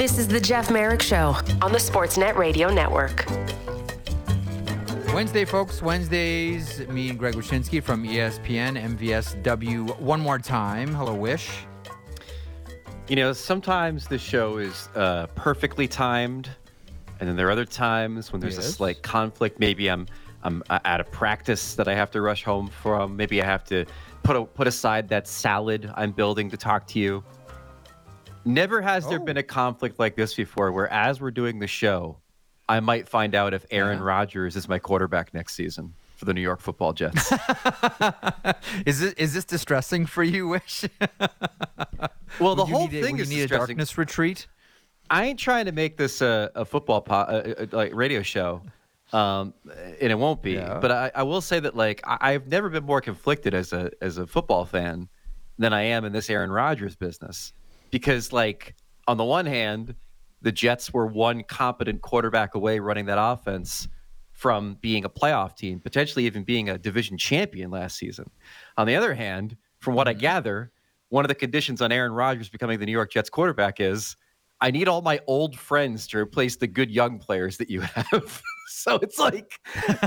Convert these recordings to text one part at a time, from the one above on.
This is the Jeff Marek Show on the Sportsnet Radio Network. Wednesday, folks. Wednesdays, me and Greg Wyshynski from ESPN, MVSW. One more time. Hello, Wish. You know, sometimes the show is uh, perfectly timed, and then there are other times when there's a Yes. slight conflict. Maybe I'm I'm uh, at a practice that I have to rush home from. Maybe I have to put a, put aside that salad I'm building to talk to you. Never has there Oh. been a conflict like this before, where as we're doing the show, I might find out if Aaron Yeah. Rodgers is my quarterback next season for the New York Football Jets. is this is this distressing for you, Wish? well, the whole a- thing is need a darkness retreat. I ain't trying to make this a, a football po- uh, uh, like radio show, um, and it won't be. Yeah. But I, I will say that like I, I've never been more conflicted as a as a football fan than I am in this Aaron Rodgers business, because like on the one hand, the Jets were one competent quarterback away running that offense from being a playoff team, potentially even being a division champion last season. On the other hand, from what I gather, one of the conditions on Aaron Rodgers becoming the New York Jets quarterback is I need all my old friends to replace the good young players that you have. so it's like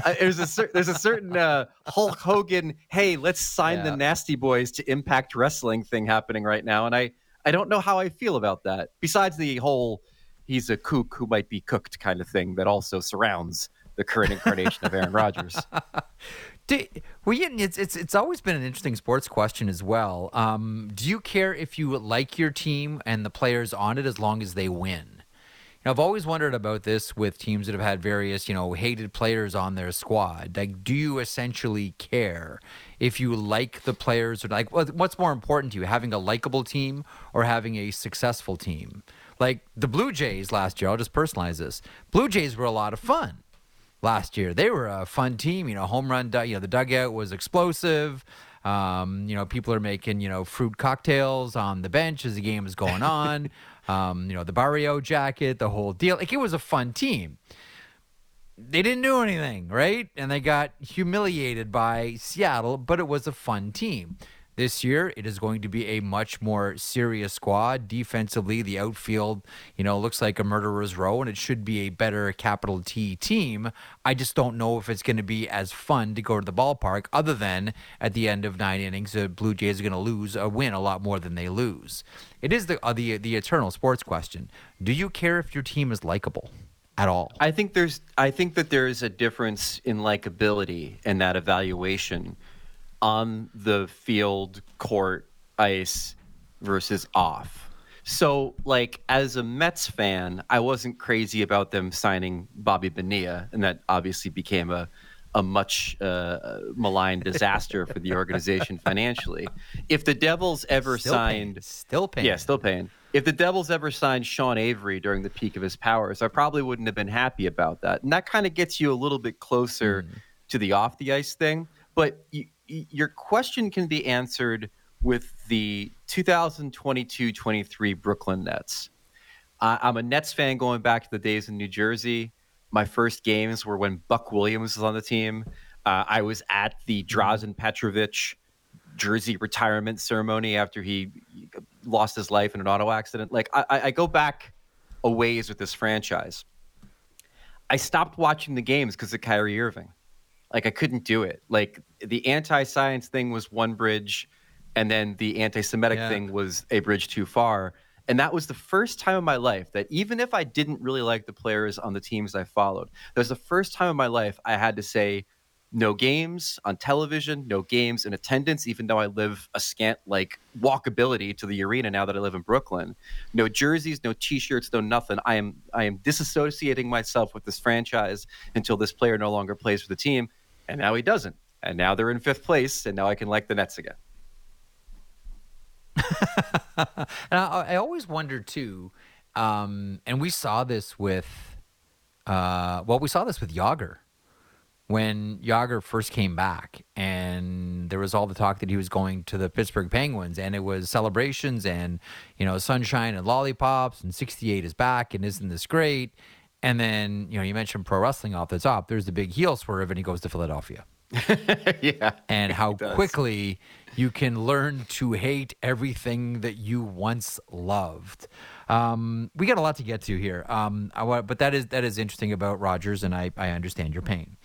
uh, there's a cer- there's a certain uh, Hulk Hogan, hey, let's sign Yeah. the Nasty Boys to Impact Wrestling thing happening right now, and I I don't know how I feel about that. Besides the whole he's a kook who might be cooked kind of thing that also surrounds the current incarnation of Aaron Rodgers. Do, well, it's it's it's always been an interesting sports question as well. Um, do you care if you like your team and the players on it as long as they win? I've always wondered about this with teams that have had various, you know, hated players on their squad. Like, do you essentially care if you like the players or like what's more important to you, having a likable team or having a successful team? Like the Blue Jays last year, I'll just personalize this. Blue Jays were a lot of fun last year. They were a fun team. You know, home run. You know, the dugout was explosive. Um, you know, people are making you know fruit cocktails on the bench as the game is going on. um, you know, the Barrio jacket, the whole deal. Like it was a fun team. They didn't do anything, right? And they got humiliated by Seattle, but it was a fun team. This year, it is going to be a much more serious squad. Defensively, the outfield, you know, looks like a murderer's row, and it should be a better capital T team. I just don't know if it's going to be as fun to go to the ballpark, other than at the end of nine innings, the Blue Jays are going to lose a win a lot more than they lose. It is the uh, the the eternal sports question: Do you care if your team is likable at all? I think there's I think that there's a difference in likability and that evaluation on the field, court, ice versus off. So, like as a Mets fan, I wasn't crazy about them signing Bobby Bonilla, and that obviously became a a much uh, maligned disaster for the organization financially. If the Devils ever Still signed paying. still paying. yeah, still paying. If the Devils ever signed Sean Avery during the peak of his powers, I probably wouldn't have been happy about that. And that kind of gets you a little bit closer to the off the ice thing. But you, your question can be answered with the 2022-23 Brooklyn Nets. I I'm a Nets fan going back to the days in New Jersey. My first games were when Buck Williams was on the team. Uh, I was at the Drazen Petrovic jersey retirement ceremony after he lost his life in an auto accident. Like I, I I go back a ways with this franchise. I stopped watching the games because of Kyrie Irving. Like I couldn't do it. Like the anti-science thing was one bridge, and then the anti-Semitic Yeah. thing was a bridge too far. And that was the first time in my life that even if I didn't really like the players on the teams I followed, that was the first time in my life I had to say no games on television, no games in attendance, even though I live a scant like walkability to the arena now that I live in Brooklyn. No jerseys, no t-shirts, no nothing. I am I am disassociating myself with this franchise until this player no longer plays for the team. And now he doesn't. And now they're in fifth place, and now I can like the Nets again. And I, I always wondered too, um, and we saw this with, uh, well, we saw this with Jagr when Jagr first came back, and there was all the talk that he was going to the Pittsburgh Penguins, and it was celebrations and you know sunshine and lollipops, and '68 is back, and isn't this great? And then you know you mentioned pro wrestling off the top. There's the big heel swerve, and he goes to Philadelphia. yeah. and how quickly you can learn to hate everything that you once loved. Um, we got a lot to get to here, um, I, but that is that is interesting about Rodgers, and I, I understand your pain.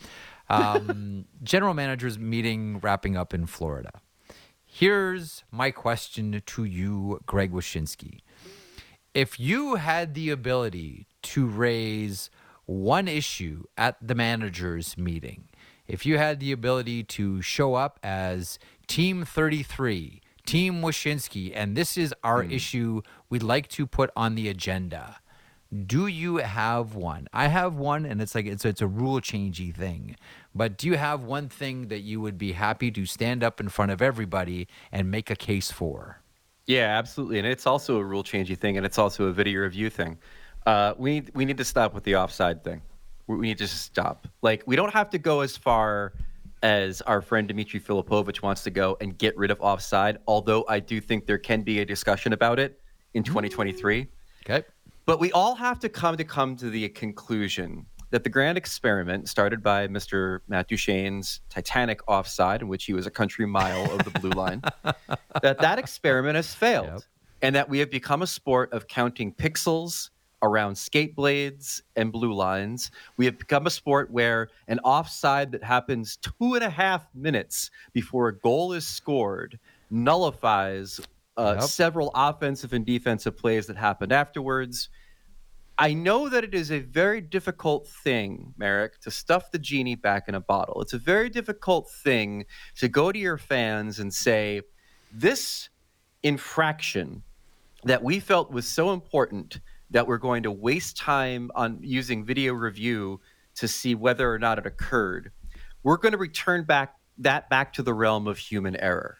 Um, general managers meeting wrapping up in Florida. Here's my question to you, Greg Wyshynski. If you had the ability to raise one issue at the managers meeting, if you had the ability to show up as Team 33, Team Wyshynski, and this is our issue we'd like to put on the agenda, do you have one? I have one, and it's like it's it's a rule changey thing. But do you have one thing that you would be happy to stand up in front of everybody and make a case for? Yeah, absolutely, and it's also a rule changing thing, and it's also a video review thing. Uh, we need we need to stop with the offside thing. We we need to stop. Like we don't have to go as far as our friend Dimitri Filipovic wants to go and get rid of offside. Although I do think there can be a discussion about it in 2023. Okay. But we all have to come to come to the conclusion that the grand experiment started by Mr. Matt Duchene's Titanic offside, in which he was a country mile of the blue line, that that experiment has failed, Yep. and that we have become a sport of counting pixels around skate blades and blue lines. We have become a sport where an offside that happens two and a half minutes before a goal is scored nullifies uh, Yep. several offensive and defensive plays that happened afterwards. I know that it is a very difficult thing, Marek, to stuff the genie back in a bottle. It's a very difficult thing to go to your fans and say, this infraction that we felt was so important that we're going to waste time on using video review to see whether or not it occurred. We're going to return back that back to the realm of human error.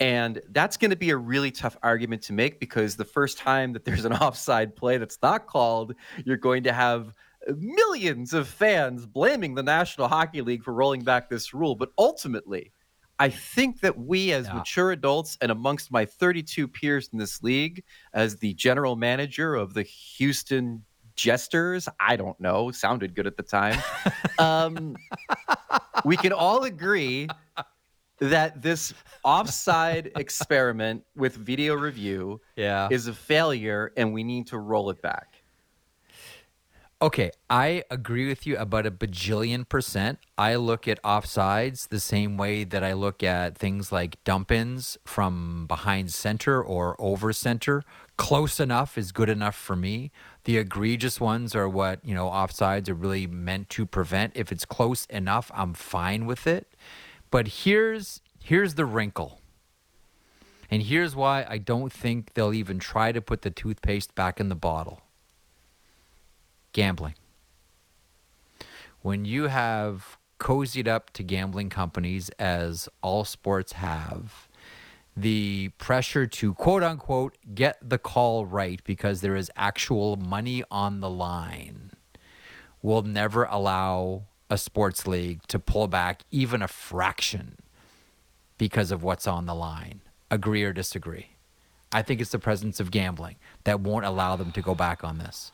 And that's going to be a really tough argument to make because the first time that there's an offside play that's not called, you're going to have millions of fans blaming the National Hockey League for rolling back this rule. But ultimately, I think that we, as Yeah. mature adults, and amongst my 32 peers in this league, as the general manager of the Houston Jesters, I don't know, sounded good at the time. um, we can all agree that this offside experiment with video review Yeah. is a failure and we need to roll it back. Okay, I agree with you about a bajillion percent. I look at offsides the same way that I look at things like dump ins from behind center or over center. Close enough is good enough for me. The egregious ones are what, you know, offsides are really meant to prevent. If it's close enough, I'm fine with it. But here's here's the wrinkle. And here's why I don't think they'll even try to put the toothpaste back in the bottle gambling. When you have cozied up to gambling companies, as all sports have, the pressure to quote unquote get the call right because there is actual money on the line will never allow a sports league to pull back even a fraction because of what's on the line. Agree or disagree? I think it's the presence of gambling that won't allow them to go back on this.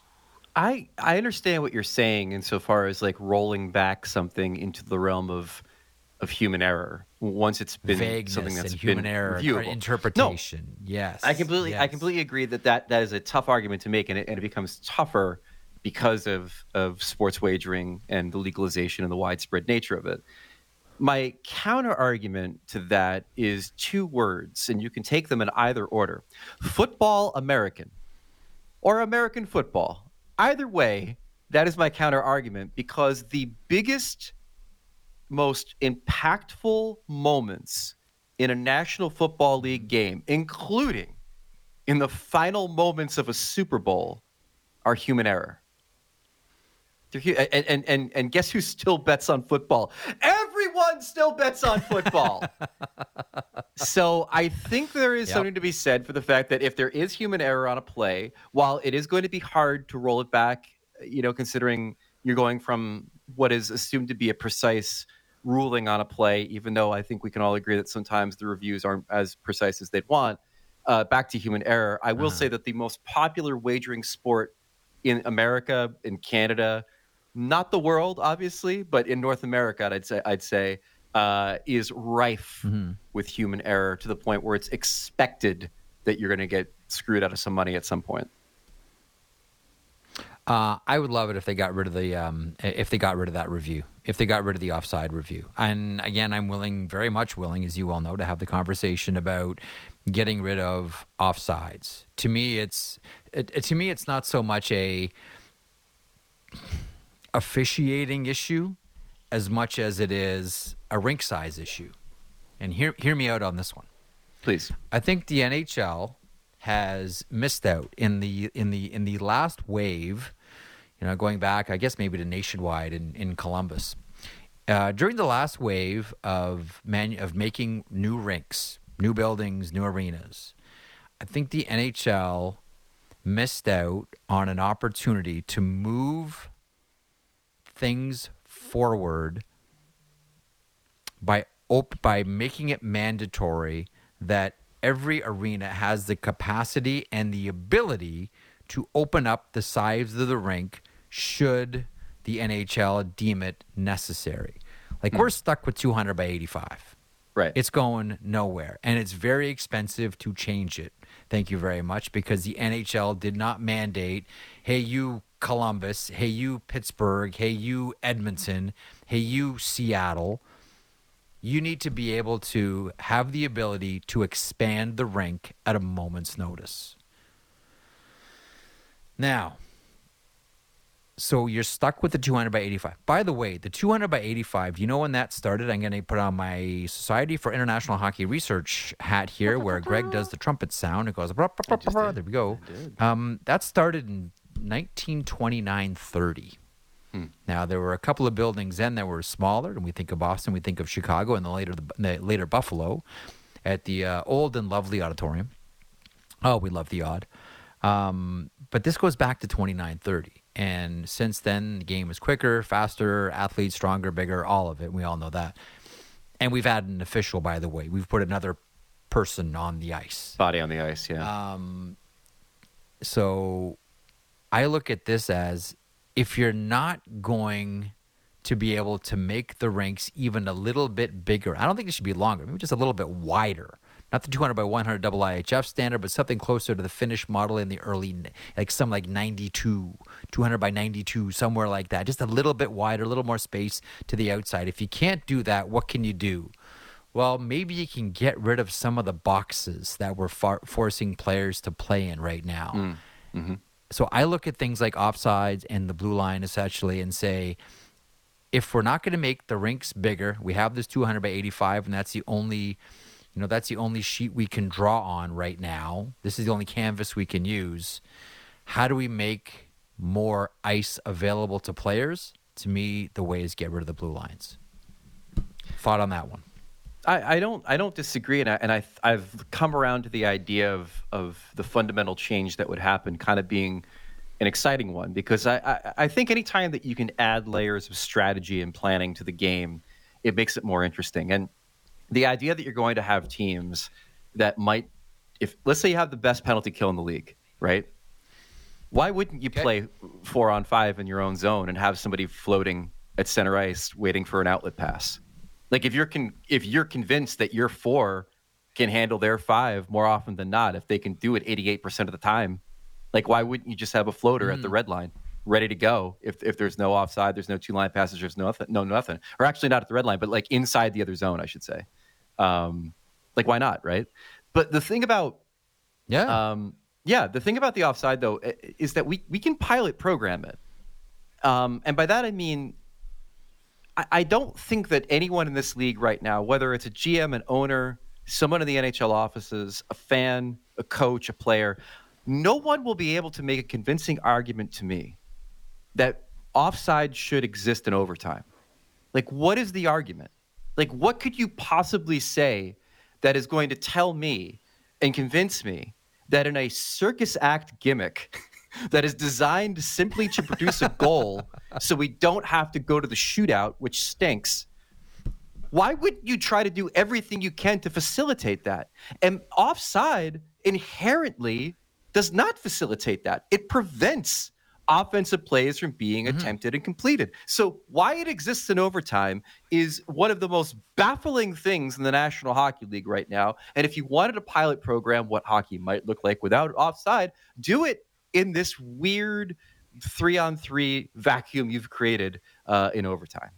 I I understand what you're saying insofar as like rolling back something into the realm of of human error once it's been vagueness something that's and been human error or reviewable. interpretation. yes, I completely I completely agree that, that that is a tough argument to make and it, and it becomes tougher because of of sports wagering and the legalization and the widespread nature of it. My counter argument to that is two words, and you can take them in either order football American or American football. Either way, that is my counter argument because the biggest, most impactful moments in a National Football League game, including in the final moments of a Super Bowl, are human error. They're hu- And, and, and, and guess who still bets on football? Everyone still bets on football. so I think there is Yep. something to be said for the fact that if there is human error on a play, while it is going to be hard to roll it back, you know, considering you're going from what is assumed to be a precise ruling on a play, even though I think we can all agree that sometimes the reviews aren't as precise as they'd want, uh, back to human error, I will say that the most popular wagering sport in America, in Canada, not the world, obviously, but in North America, I'd say, I'd say uh, is rife mm-hmm. with human error to the point where it's expected that you're going to get screwed out of some money at some point. Uh, I would love it if they got rid of the um, if they got rid of that review, if they got rid of the offside review. And again, I'm willing, very much willing, as you all know, to have the conversation about getting rid of offsides. To me, it's it, to me, it's not so much a officiating issue as much as it is a rink size issue. And hear hear me out on this one, please. I think the NHL has missed out in the in the in the last wave you know, going back, I guess maybe to nationwide in, in Columbus. Uh, during the last wave of man, of making new rinks, new buildings, new arenas, I think the NHL missed out on an opportunity to move things forward by op- by making it mandatory that every arena has the capacity and the ability to open up the sides of the rink should the NHL deem it necessary. Like mm. we're stuck with 200 by 85. Right. It's going nowhere and it's very expensive to change it. Thank you very much because the NHL did not mandate, "Hey you Columbus, hey you Pittsburgh, hey you Edmonton, hey you Seattle, you need to be able to have the ability to expand the rink at a moment's notice." Now, so you're stuck with the 200 by 85. By the way, the 200 by 85, you know when that started? I'm going to put on my Society for International Hockey Research hat here where Greg does the trumpet sound. It goes, there we go. Um, that started in 1929 30. Hmm. Now, there were a couple of buildings then that were smaller, and we think of Boston, we think of Chicago, and the later, the, later Buffalo at the uh, old and lovely auditorium. Oh, we love the Aud. Um, but this goes back to 2930. And since then, the game is quicker, faster, athletes stronger, bigger, all of it. We all know that. And we've had an official, by the way. We've put another person on the ice. Body on the ice, yeah. Um, so I look at this as if you're not going to be able to make the ranks even a little bit bigger, I don't think it should be longer, maybe just a little bit wider not the 200 by 100 double IHF standard, but something closer to the Finnish model in the early, like some like 92, 200 by 92, somewhere like that. Just a little bit wider, a little more space to the outside. If you can't do that, what can you do? Well, maybe you can get rid of some of the boxes that we're far- forcing players to play in right now. Mm. Mm-hmm. So I look at things like offsides and the blue line essentially and say, if we're not going to make the rinks bigger, we have this 200 by 85, and that's the only you know, that's the only sheet we can draw on right now. This is the only canvas we can use. How do we make more ice available to players? To me, the way is get rid of the blue lines. Thought on that one. I, I don't I don't disagree, and I and I I've come around to the idea of of the fundamental change that would happen, kind of being an exciting one because I, I, I think anytime that you can add layers of strategy and planning to the game, it makes it more interesting. And the idea that you're going to have teams that might, if let's say you have the best penalty kill in the league, right? Why wouldn't you okay. play four on five in your own zone and have somebody floating at center ice waiting for an outlet pass? Like if you're con- if you're convinced that your four can handle their five more often than not, if they can do it 88% of the time, like why wouldn't you just have a floater mm. at the mm. red line? ready to go if, if there's no offside, there's no two line passes, there's no, no nothing. Or actually not at the red line, but like inside the other zone, I should say. Um, like why not, right? But the thing about yeah, um, yeah, the thing about the offside though is that we we can pilot program it, um, and by that I mean I, don't think that anyone in this league right now, whether it's a GM, an owner, someone in the NHL offices, a fan, a coach, a player, no one will be able to make a convincing argument to me that offside should exist in overtime. Like, what is the argument? Like, what could you possibly say that is going to tell me and convince me that in a circus act gimmick that is designed simply to produce a goal so we don't have to go to the shootout, which stinks, why wouldn't you try to do everything you can to facilitate that? And offside inherently does not facilitate that, it prevents offensive plays from being mm-hmm. attempted and completed. So why it exists in overtime is one of the most baffling things in the National Hockey League right now. And if you wanted a pilot program what hockey might look like without offside, do it in this weird three on three vacuum you've created uh, in overtime.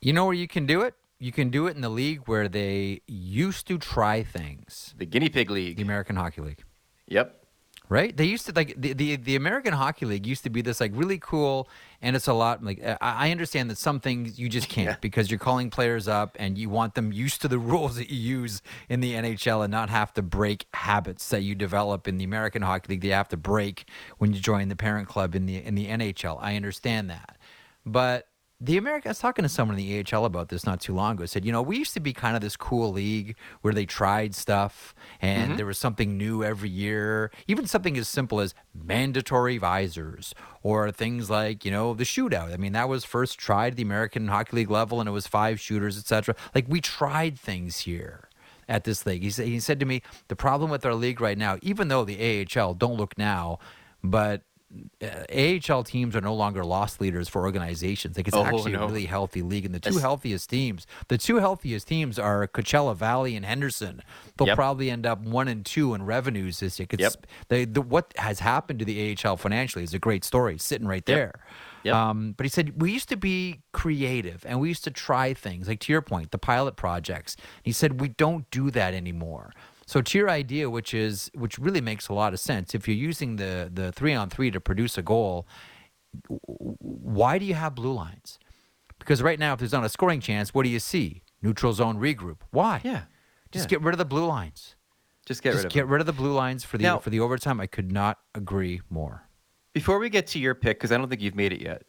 You know where you can do it? You can do it in the league where they used to try things. The Guinea Pig League. The American Hockey League. Yep right? They used to like the, the the American Hockey League used to be this like really cool, and it's a lot like uh, I, I understand that some things you just can't yeah. because you're calling players up and you want them used to the rules that you use in the NHL and not have to break habits that you develop in the American Hockey League. They have to break when you join the parent club in the in the NHL. I understand that, but the America, I was talking to someone in the AHL about this not too long ago. Said, you know, we used to be kind of this cool league where they tried stuff and mm-hmm. there was something new every year. Even something as simple as mandatory visors or things like, you know, the shootout. I mean, that was first tried at the American Hockey League level and it was five shooters, etc. Like we tried things here at this league. He said, he said to me, the problem with our league right now, even though the AHL don't look now, but uh, AHL teams are no longer loss leaders for organizations. Like it's oh, actually no. a really healthy league, and the two it's... healthiest teams, the two healthiest teams are Coachella Valley and Henderson. They'll yep. probably end up one and two in revenues this year. Yep. They, the, what has happened to the AHL financially is a great story, sitting right there. Yep. Yep. Um, but he said we used to be creative and we used to try things like to your point, the pilot projects. He said we don't do that anymore. So to your idea, which is which really makes a lot of sense, if you're using the the three on three to produce a goal, why do you have blue lines? Because right now, if there's not a scoring chance, what do you see? Neutral zone regroup. Why? Yeah, just yeah. get rid of the blue lines. Just get just rid of Just get them. rid of the blue lines for the now, for the overtime. I could not agree more. Before we get to your pick, because I don't think you've made it yet.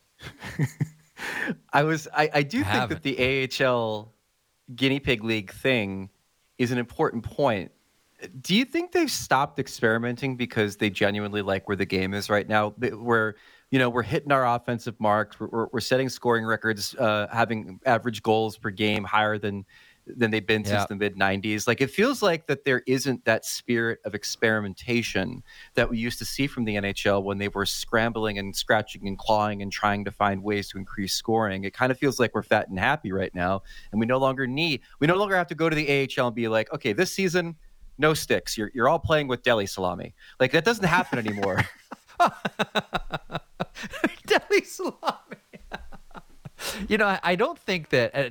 I was I, I do I think that the AHL guinea pig league thing is an important point do you think they've stopped experimenting because they genuinely like where the game is right now? Where you know we're hitting our offensive marks, we're, we're setting scoring records, uh, having average goals per game higher than than they've been since the mid 90s. Like it feels like that there isn't that spirit of experimentation that we used to see from the NHL when they were scrambling and scratching and clawing and trying to find ways to increase scoring. It kind of feels like we're fat and happy right now and we no longer need we no longer have to go to the AHL and be like, okay, this season no sticks. You're you're all playing with deli salami. Like that doesn't happen anymore. deli salami. you know, I don't think that. Uh,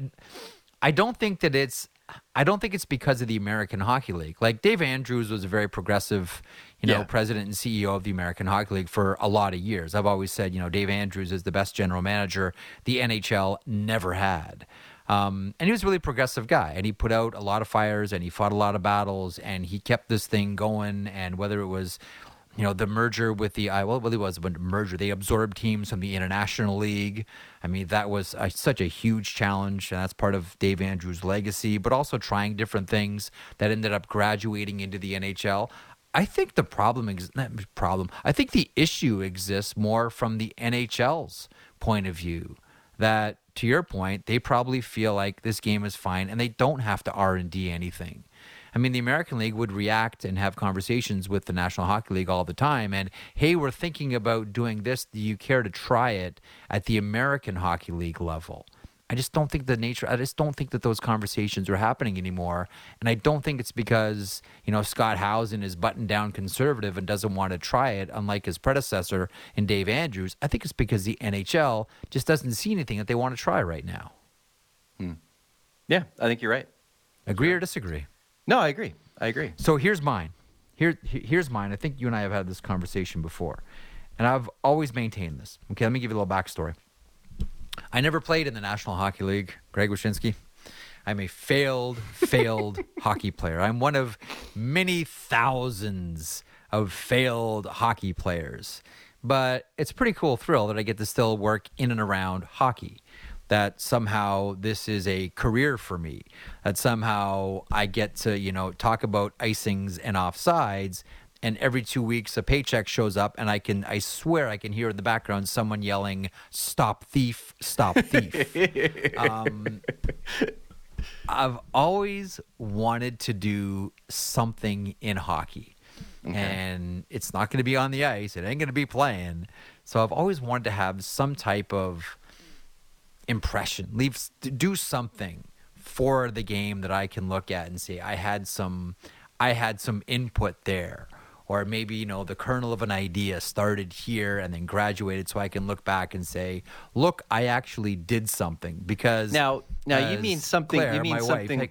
I don't think that it's. I don't think it's because of the American Hockey League. Like Dave Andrews was a very progressive, you know, yeah. president and CEO of the American Hockey League for a lot of years. I've always said, you know, Dave Andrews is the best general manager the NHL never had. Um, and he was a really progressive guy, and he put out a lot of fires, and he fought a lot of battles, and he kept this thing going. And whether it was, you know, the merger with the I well, it really was a merger. They absorbed teams from the International League. I mean, that was a, such a huge challenge, and that's part of Dave Andrews' legacy. But also trying different things that ended up graduating into the NHL. I think the problem ex- problem. I think the issue exists more from the NHL's point of view that to your point, they probably feel like this game is fine and they don't have to R and D anything. I mean, the American League would react and have conversations with the National Hockey League all the time. And hey, we're thinking about doing this. Do you care to try it at the American Hockey League level? I just don't think the nature. I just don't think that those conversations are happening anymore, and I don't think it's because you know Scott Howson is buttoned down conservative and doesn't want to try it, unlike his predecessor in Dave Andrews. I think it's because the NHL just doesn't see anything that they want to try right now. Hmm. Yeah, I think you're right. Agree or disagree? No, I agree. I agree. So here's mine. Here, here's mine. I think you and I have had this conversation before, and I've always maintained this. Okay, let me give you a little backstory. I never played in the National Hockey League, Greg Wyshynski. I'm a failed, failed hockey player. I'm one of many thousands of failed hockey players. But it's a pretty cool thrill that I get to still work in and around hockey. That somehow this is a career for me. That somehow I get to, you know, talk about icings and offsides and every two weeks a paycheck shows up and i can i swear i can hear in the background someone yelling stop thief stop thief. Um, i've always wanted to do something in hockey. And it's not going to be on the ice. It ain't going to be playing. So I've always wanted to have some type of impression, leave do something for the game that I can look at and say I had some I had some input there or maybe you know the kernel of an idea started here and then graduated so i can look back and say look i actually did something because now now you mean something Claire, you mean something wife,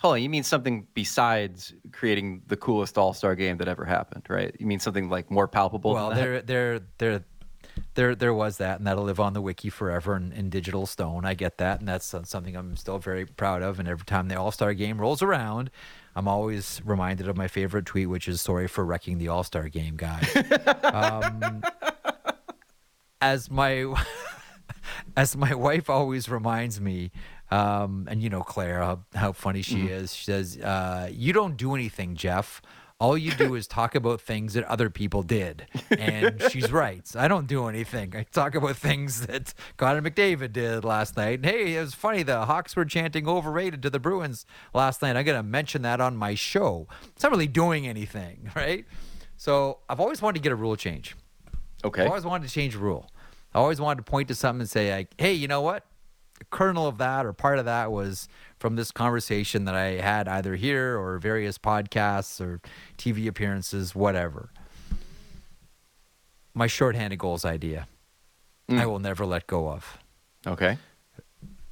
hold on you mean something besides creating the coolest all-star game that ever happened right? You mean something like more palpable well there there there there there was that and that'll live on the wiki forever in, in digital stone. I get that and that's something i'm still very proud of and every time the all-star game rolls around I'm always reminded of my favorite tweet, which is "Sorry for wrecking the All Star game, guy." um, as my as my wife always reminds me, um, and you know Claire, how, how funny she mm-hmm. is. She says, uh, "You don't do anything, Jeff all you do is talk about things that other people did. And she's right. I don't do anything. I talk about things that Connor McDavid did last night. And hey, it was funny. The Hawks were chanting overrated to the Bruins last night. I'm going to mention that on my show. It's not really doing anything, right? So I've always wanted to get a rule change. Okay. I've always wanted to change a rule. I always wanted to point to something and say, like, hey, you know what? The kernel of that or part of that was from this conversation that I had either here or various podcasts or TV appearances, whatever. My shorthanded goals idea, mm. I will never let go of. Okay.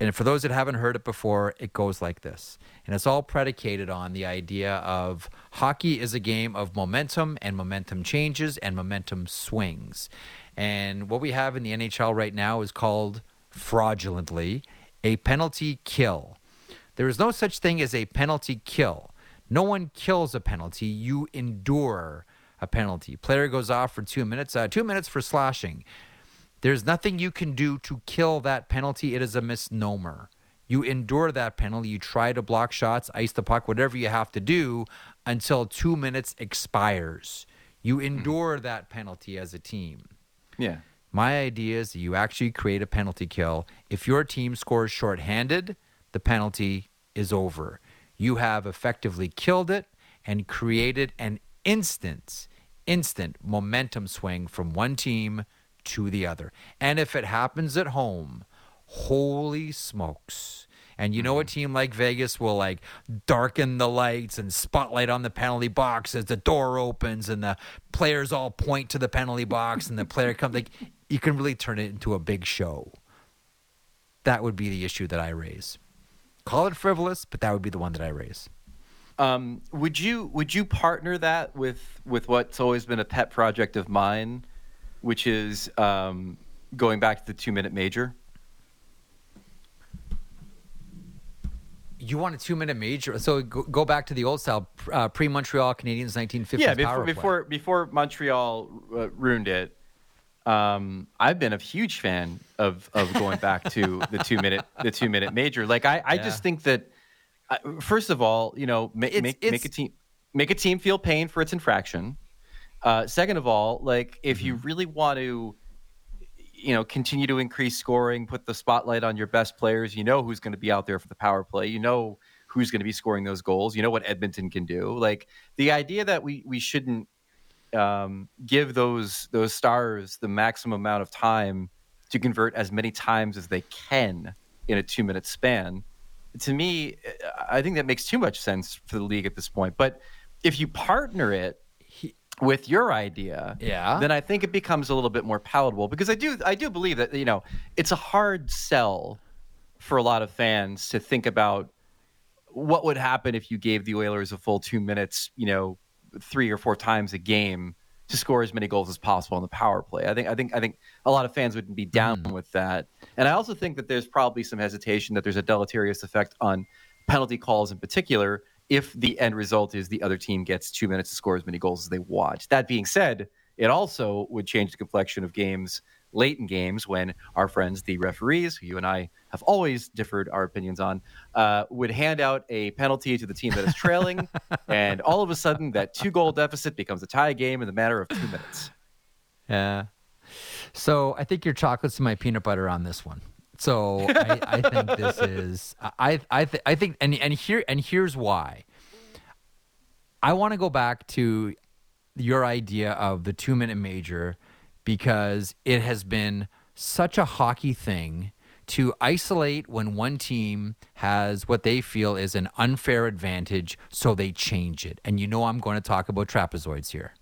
And for those that haven't heard it before, it goes like this. And it's all predicated on the idea of hockey is a game of momentum and momentum changes and momentum swings. And what we have in the NHL right now is called fraudulently a penalty kill. There is no such thing as a penalty kill. No one kills a penalty. You endure a penalty. Player goes off for two minutes. Uh, two minutes for slashing. There's nothing you can do to kill that penalty. It is a misnomer. You endure that penalty. You try to block shots, ice the puck, whatever you have to do until two minutes expires. You hmm. endure mm. that penalty as a team. Yeah. My idea is that you actually create a penalty kill. If your team scores shorthanded, the penalty is over. You have effectively killed it and created an instant, instant momentum swing from one team to the other. And if it happens at home, holy smokes. And you know a mm-hmm. team like Vegas will like darken the lights and spotlight on the penalty box as the door opens and the players all point to the penalty box and the player comes like you can really turn it into a big show. That would be the issue that I raise. Call it frivolous, but that would be the one that I raise. Um, would you would you partner that with with what's always been a pet project of mine, which is um, going back to the two minute major? You want a two minute major? So go, go back to the old style, uh, pre Montreal Canadiens, nineteen fifty. Yeah, before before, before Montreal uh, ruined it. Um, I've been a huge fan of of going back to the two minute the two minute major. Like I, I yeah. just think that uh, first of all, you know, ma- it's, make it's, make a team make a team feel pain for its infraction. Uh, second of all, like if mm-hmm. you really want to, you know, continue to increase scoring, put the spotlight on your best players. You know who's going to be out there for the power play. You know who's going to be scoring those goals. You know what Edmonton can do. Like the idea that we we shouldn't um, give those those stars the maximum amount of time to convert as many times as they can in a two minute span. To me, I think that makes too much sense for the league at this point. But if you partner it with your idea, yeah. then I think it becomes a little bit more palatable because I do I do believe that you know it's a hard sell for a lot of fans to think about what would happen if you gave the Oilers a full two minutes, you know, three or four times a game to score as many goals as possible on the power play. I think I think I think a lot of fans wouldn't be down mm. with that. And I also think that there's probably some hesitation that there's a deleterious effect on penalty calls in particular if the end result is the other team gets 2 minutes to score as many goals as they want. That being said, it also would change the complexion of games late in games when our friends, the referees, who you and I have always differed our opinions on, uh, would hand out a penalty to the team that is trailing, and all of a sudden that two goal deficit becomes a tie game in the matter of two minutes. Yeah. So I think your chocolates and my peanut butter on this one. So I, I think this is I I th- I think and and here and here's why. I want to go back to your idea of the two minute major because it has been such a hockey thing to isolate when one team has what they feel is an unfair advantage, so they change it. And you know, I'm going to talk about trapezoids here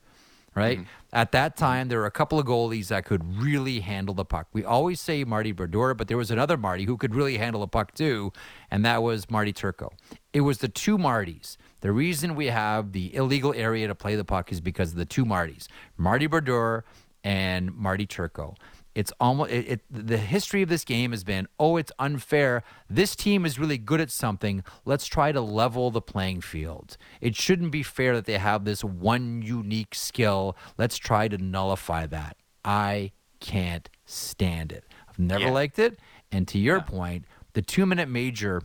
right? Mm-hmm. At that time, there were a couple of goalies that could really handle the puck. We always say Marty Brodeur, but there was another Marty who could really handle a puck too, and that was Marty Turco. It was the two Martys. The reason we have the illegal area to play the puck is because of the two Martys, Marty Brodeur and Marty Turco. It's almost it, it, the history of this game has been oh it's unfair. This team is really good at something. Let's try to level the playing field. It shouldn't be fair that they have this one unique skill. Let's try to nullify that. I can't stand it. I've never Yeah. liked it. And to your point, the two minute major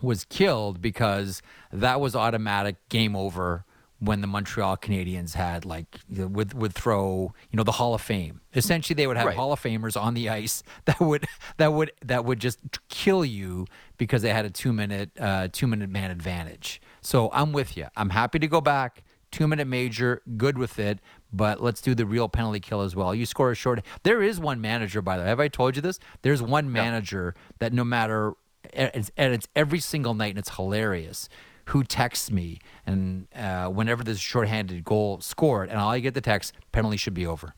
was killed because that was automatic game over when the Montreal Canadiens had like would would throw you know the Hall of Fame. Essentially, they would have Right. Hall of Famers on the ice that would that would that would just kill you because they had a two minute uh, two minute man advantage. So I'm with you. I'm happy to go back. Two minute major, good with it, but let's do the real penalty kill as well. You score a short. There is one manager, by the way. Have I told you this? There's one manager that no matter it's, and it's every single night, and it's hilarious. Who texts me and uh, whenever there's a shorthanded goal scored, and all I get the text, penalty should be over.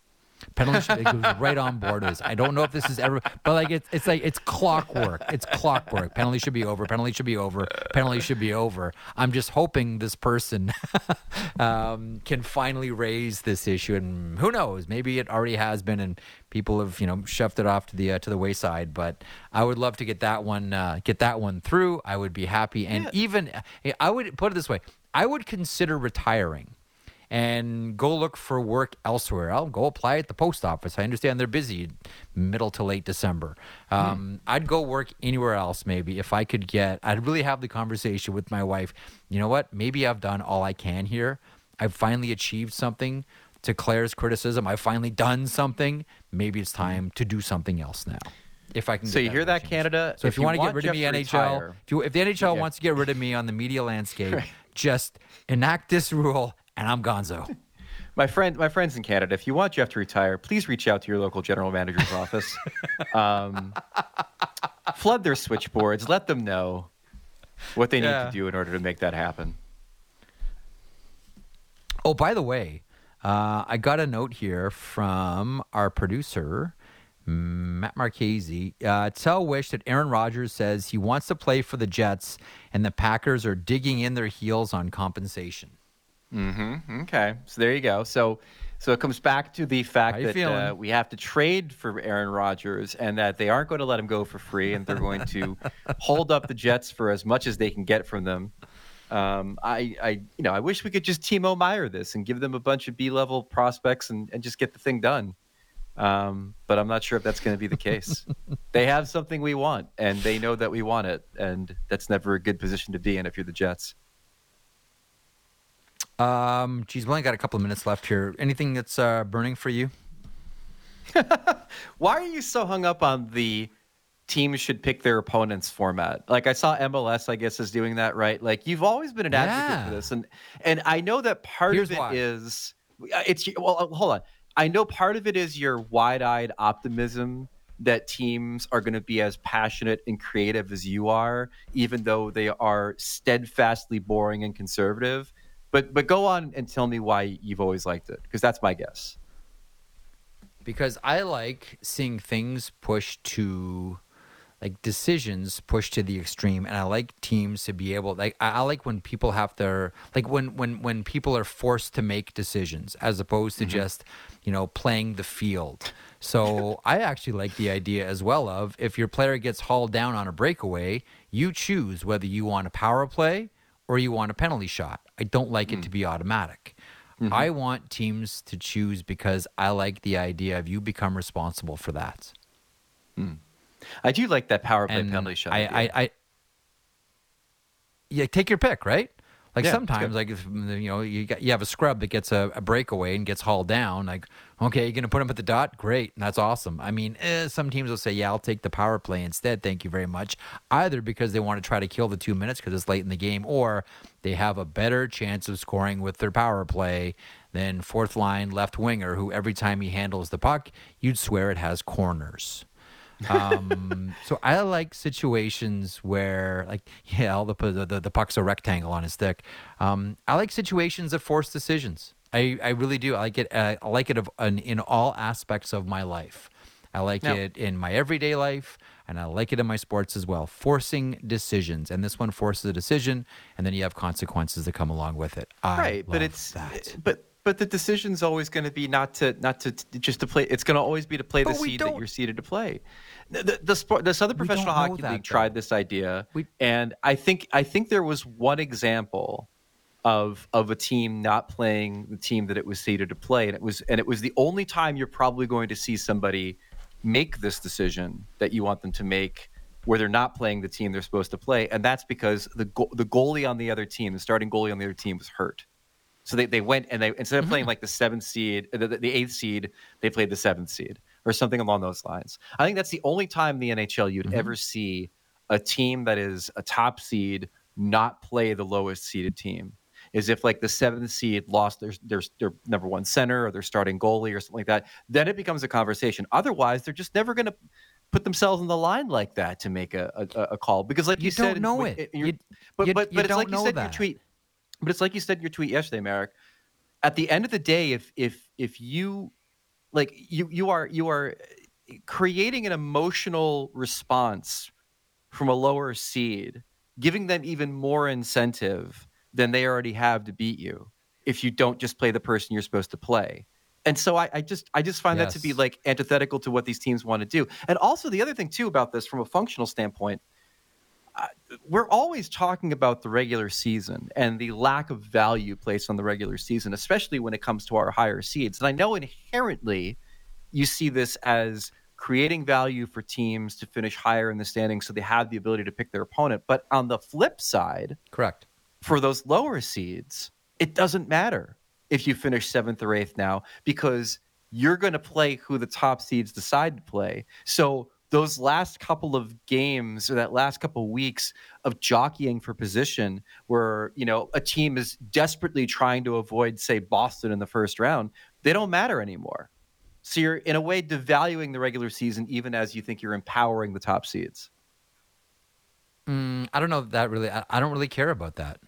Penalty it goes right on board with this. I don't know if this is ever, but like it's it's like it's clockwork. It's clockwork. Penalty should be over. Penalty should be over. Penalty should be over. I'm just hoping this person um, can finally raise this issue, and who knows? Maybe it already has been, and people have you know shoved it off to the uh, to the wayside. But I would love to get that one uh, get that one through. I would be happy, and even I would put it this way: I would consider retiring and go look for work elsewhere. I'll go apply at the post office. I understand they're busy middle to late December. Um, I'd go work anywhere else maybe if I could get, I'd really have the conversation with my wife. You know what? Maybe I've done all I can here. I've finally achieved something. To Claire's criticism, I've finally done something. Maybe it's time to do something else now. If I can. So you hear that, chance. Canada? So if, If you, you want to get rid of me, Jeff NHL, retire- if, you, if the NHL Yeah. wants to get rid of me on the media landscape, just enact this rule, and I'm Gonzo. My friend, my friends in Canada, if you want Jeff to retire, please reach out to your local general manager's office. Um, flood their switchboards. Let them know what they need Yeah. to do in order to make that happen. Oh, by the way, uh, I got a note here from our producer, Matt Marchese. Uh, tell Wish that Aaron Rodgers says he wants to play for the Jets, and the Packers are digging in their heels on compensation. Okay, so there you go. So, so it comes back to the fact that uh, we have to trade for Aaron Rodgers, and that they aren't going to let him go for free, and they're going to hold up the Jets for as much as they can get from them. Um, I, I, you know, I wish we could just Timo Meier this and give them a bunch of B-level prospects and, and just get the thing done. Um, but I'm not sure if that's going to be the case. they have something we want, and they know that we want it, and that's never a good position to be in if you're the Jets. Um, geez, we only got a couple of minutes left here. Anything that's uh, burning for you? Why are you so hung up on the teams should pick their opponents format? Like I saw MLS, I guess, is doing that, right? Like you've always been an advocate Yeah. for this, and and I know that part Here's of it why. is uh, it's well, uh, hold on. I know part of it is your wide-eyed optimism that teams are going to be as passionate and creative as you are, even though they are steadfastly boring and conservative. But but go on and tell me why you've always liked it, because that's my guess. because I like seeing things pushed to like decisions pushed to the extreme and I like teams to be able like I, I like when people have their like when when when people are forced to make decisions as opposed to mm-hmm. just you know playing the field. So I actually like the idea as well of if your player gets hauled down on a breakaway you choose whether you want a power play or you want a penalty shot I don't like it to mm. be automatic mm-hmm. I want teams to choose because I like the idea of you become responsible for that. Mm. I do like that power play And penalty shot. I. I, I, yeah, take your pick, right? Like Yeah, sometimes, like if you know you got, you have a scrub that gets a, a breakaway and gets hauled down. Like, okay, you're gonna put him at the dot. Great, that's awesome. I mean, eh, some teams will say, "Yeah, I'll take the power play instead. Thank you very much." Either because they want to try to kill the two minutes because it's late in the game, or they have a better chance of scoring with their power play than fourth line left winger, who every time he handles the puck, you'd swear it has corners. Um, so I like situations where, like, yeah, all the the, the puck's a rectangle on his stick. Um, I like situations that force decisions. I, I really do. I like it. Uh, I like it of, in, in all aspects of my life. I like it in my everyday life, and I like it in my sports as well. Forcing decisions, and this one forces a decision, and then you have consequences that come along with it. I right but it's that. but but the decision's always going to be not to not to just to play it's going to always be to play the But we seed that you're seeded to play the, the, the sport this other professional hockey that, league though. tried this idea We- and i think i think there was one example of of a team not playing the team that it was seeded to play and it was and it was the only time you're probably going to see somebody make this decision that you want them to make where they're not playing the team they're supposed to play and that's because the go- the goalie on the other team the starting goalie on the other team was hurt so they, they went and they instead of playing mm-hmm. like the seventh seed, the, the eighth seed, they played the seventh seed or something along those lines. I think that's the only time in the NHL you'd mm-hmm. ever see a team that is a top seed not play the lowest seeded team. Is if like the seventh seed lost their their their number one center or their starting goalie or something like that, then it becomes a conversation. Otherwise, they're just never going to put themselves in the line like that to make a, a, a call because like you, You said, don't know it. you're- You- but you- but but it's like you said in your tweet. But it's like you said in your tweet yesterday, Marek. At the end of the day, if if if you like you you are you are creating an emotional response from a lower seed, giving them even more incentive than they already have to beat you if you don't just play the person you're supposed to play. And so I, I just I just find that to be like antithetical to what these teams want to do. And also the other thing too about this from a functional standpoint, we're always talking about the regular season and the lack of value placed on the regular season, especially when it comes to our higher seeds. And I know inherently you see this as creating value for teams to finish higher in the standings so they have the ability to pick their opponent. But on the flip side, Correct. for those lower seeds, it doesn't matter if you finish seventh or eighth now because you're going to play who the top seeds decide to play. So those last couple of games or that last couple of weeks of jockeying for position where you know a team is desperately trying to avoid say Boston in the first round they don't matter anymore so you're in a way devaluing the regular season even as you think you're empowering the top seeds Mm, I don't know if that really. I, I don't really care about that.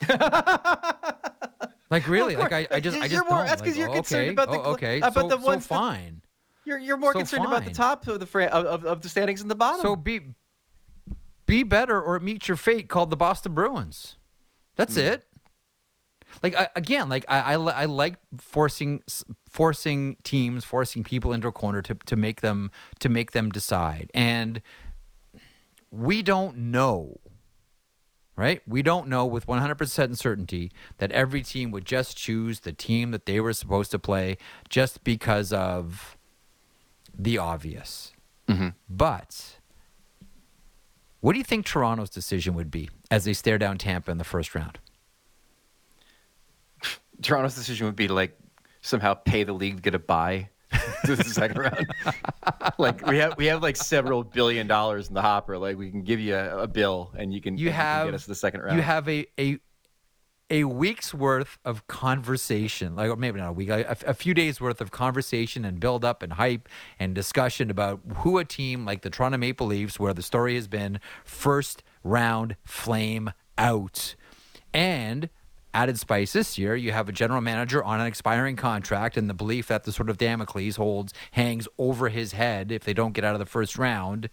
like really, Well, like I, I just, I You're just more- that's 'cause Like, you're oh, concerned okay, about the oh, okay, about so, the so ones fine. You're, you're more So concerned about the top of the fra- of, of, of the standings and the bottom So be be better or meet your fate called the Boston Bruins. That's Hmm. it. Like I, again, like I, I, I like forcing forcing teams, forcing people into a corner to to make them to make them decide, and we don't know. Right? We don't know with 100% certainty that every team would just choose the team that they were supposed to play just because of the obvious. Mm-hmm. But what do you think Toronto's decision would be as they stare down Tampa in the first round? Toronto's decision would be to like somehow pay the league to get a buy to the second round. like we have we have like several billion dollars in the hopper. Like we can give you a, a bill and you can You and can have get us to the second round. You have a a a week's worth of conversation, like or maybe not a week, a, a few days worth of conversation and build up and hype and discussion about who a team like the Toronto Maple Leafs, where the story has been first round flame out, and added spice this year, you have a general manager on an expiring contract, and the belief that the sort of Damocles holds hangs over his head if they don't get out of the first round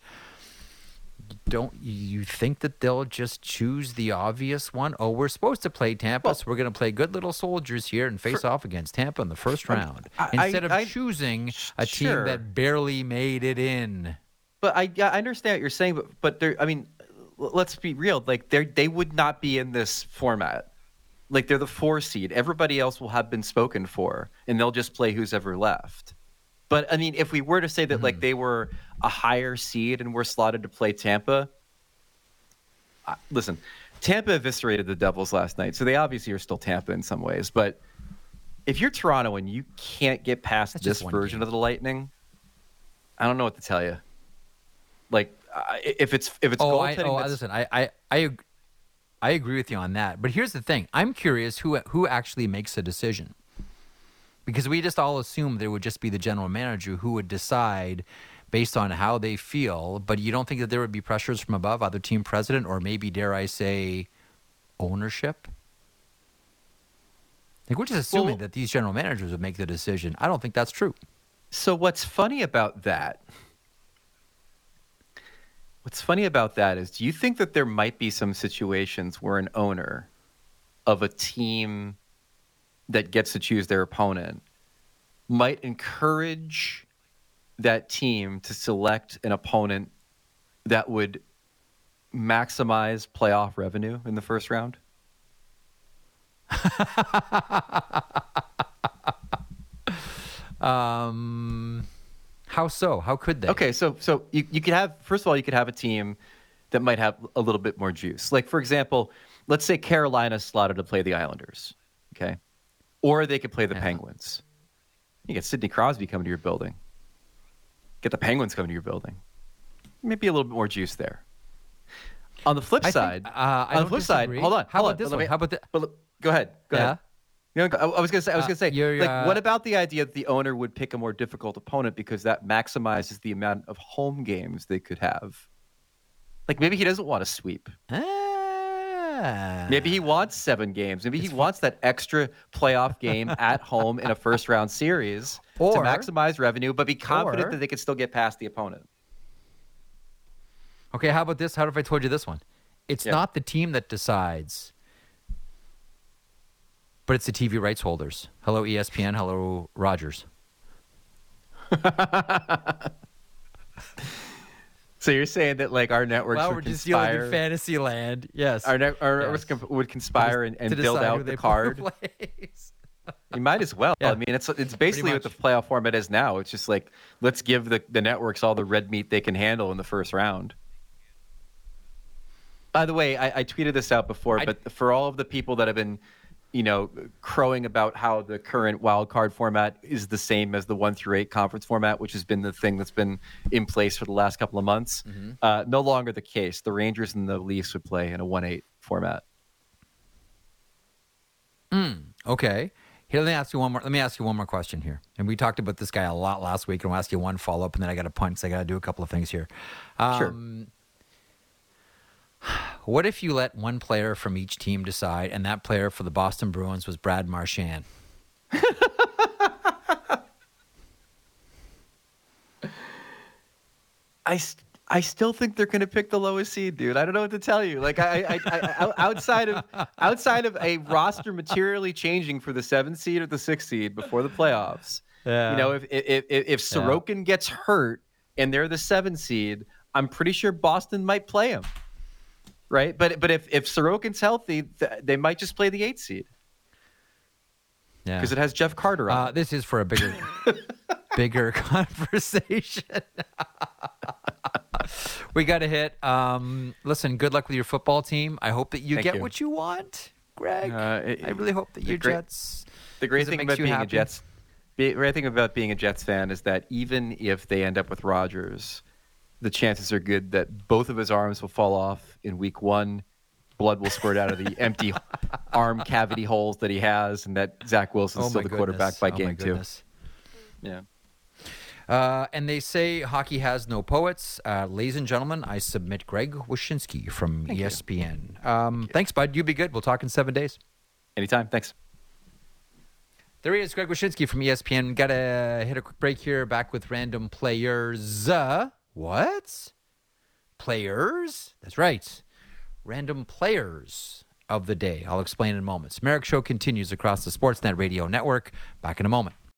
don't you think that they'll just choose the obvious one? Oh, we're supposed to play Tampa, Well- so we're going to play good little soldiers here and face off against Tampa in the first round I- I- instead of I- choosing a team that barely made it in. But I, I understand what you're saying, but but there, I mean, let's be real. Like they they would not be in this format. Like they're the four seed. Everybody else will have been spoken for, and they'll just play who's ever left. But I mean, if we were to say that like they were a higher seed and were slotted to play Tampa, I- listen, Tampa eviscerated the Devils last night, so they obviously are still Tampa in some ways. But if you're Toronto and you can't get past That's this version game. of the Lightning, I don't know what to tell you. Like, uh, if it's if it's Oh, I, oh listen, I, I, I, I agree with you on that. But here's the thing: I'm curious who who actually makes a decision, because we just all assume there would just be the general manager who would decide based on how they feel. But you don't think that there would be pressures from above, other team president, or maybe dare I say, ownership? Like we're just assuming Well- that these general managers would make the decision. I don't think that's true. So what's funny about that? What's funny about that is, do you think that there might be some situations where an owner of a team that gets to choose their opponent might encourage that team to select an opponent that would maximize playoff revenue in the first round? Um, how so? How could they? Okay, so so you, you could have first of all you could have a team that might have a little bit more juice. Like for example, let's say Carolina slotted to play the Islanders, okay, or they could play the Yeah. Penguins. You get Sidney Crosby coming to your building. Get the Penguins coming to your building. Maybe a little bit more juice there. On the flip I think- side, uh, I on the flip side, hold on. How hold about on, this one? me- How about the- but go ahead. Go Yeah? ahead. You know, I was gonna say. I was Uh, gonna say. like, uh, what about the idea that the owner would pick a more difficult opponent because that maximizes the amount of home games they could have? Like maybe he doesn't want to sweep. Maybe he wants seven games. Maybe he wants that extra playoff game at home in a first round series to maximize revenue, but be confident or- that they can still get past the opponent. Okay, how about this? How if I told you this one? It's not the team that decides, but it's the TV rights holders. Hello, ESPN. Hello, Rogers. So you're saying that like our networks Well, would we're just dealing conspire, in fantasy land. Yes. our, net, our Yes. networks would conspire and, and build out the card. You might as well. Yeah. I mean, it's it's basically what the playoff format is now. It's just like let's give the, the networks all the red meat they can handle in the first round. By the way, I, I tweeted this out before, I- but for all of the people that have been, you know, crowing about how the current wild card format is the same as the one through eight conference format, which has been the thing that's been in place for the last couple of months, Mm-hmm. uh, no longer the case. The Rangers and the Leafs would play in a one eight format. Okay. Here, let me ask you one more. Let me ask you one more question here. And we talked about this guy a lot last week, and I'll ask you one follow up, and then I got to punch. So I got to do a couple of things here. Sure. What if you let one player from each team decide, and that player for the Boston Bruins was Brad Marchand? I, I still think they're going to pick the lowest seed, dude. I don't know what to tell you. Like I, I, I, I outside of outside of a roster materially changing for the seventh seed or the sixth seed before the playoffs. Yeah. You know, if if if, if Sorokin gets hurt and they're the seventh seed, I'm pretty sure Boston might play him. Right, but but if if Sorokin's healthy, th- they might just play the eight seed Yeah. because it has Jeff Carter on. Uh, this is for a bigger, bigger conversation. we got to hit. Um, listen, good luck with your football team. I hope that you Thank get you. what you want, Greg. Uh, it- I really hope that your great- Jets. The great thing about being a? Jets, the great thing about being a Jets fan is that even if they end up with Rodgers, the chances are good that both of his arms will fall off in Week One. Blood will squirt out of the empty arm cavity holes that he has, and that Zach Wilson's Oh still the quarterback by Oh game two. Yeah. Uh, and they say hockey has no poets. Uh, ladies and gentlemen, I submit Greg Wyshynski from E ESPN. Um, thanks, bud. You be good. We'll talk in seven days. Anytime. Thanks. There he is, Greg Wyshynski from ESPN. Got to hit a quick break here. Back with random players. Uh, what? Players? That's right. Random players of the day. I'll explain in moments. Marek Show continues across the Sportsnet Radio Network. Back in a moment.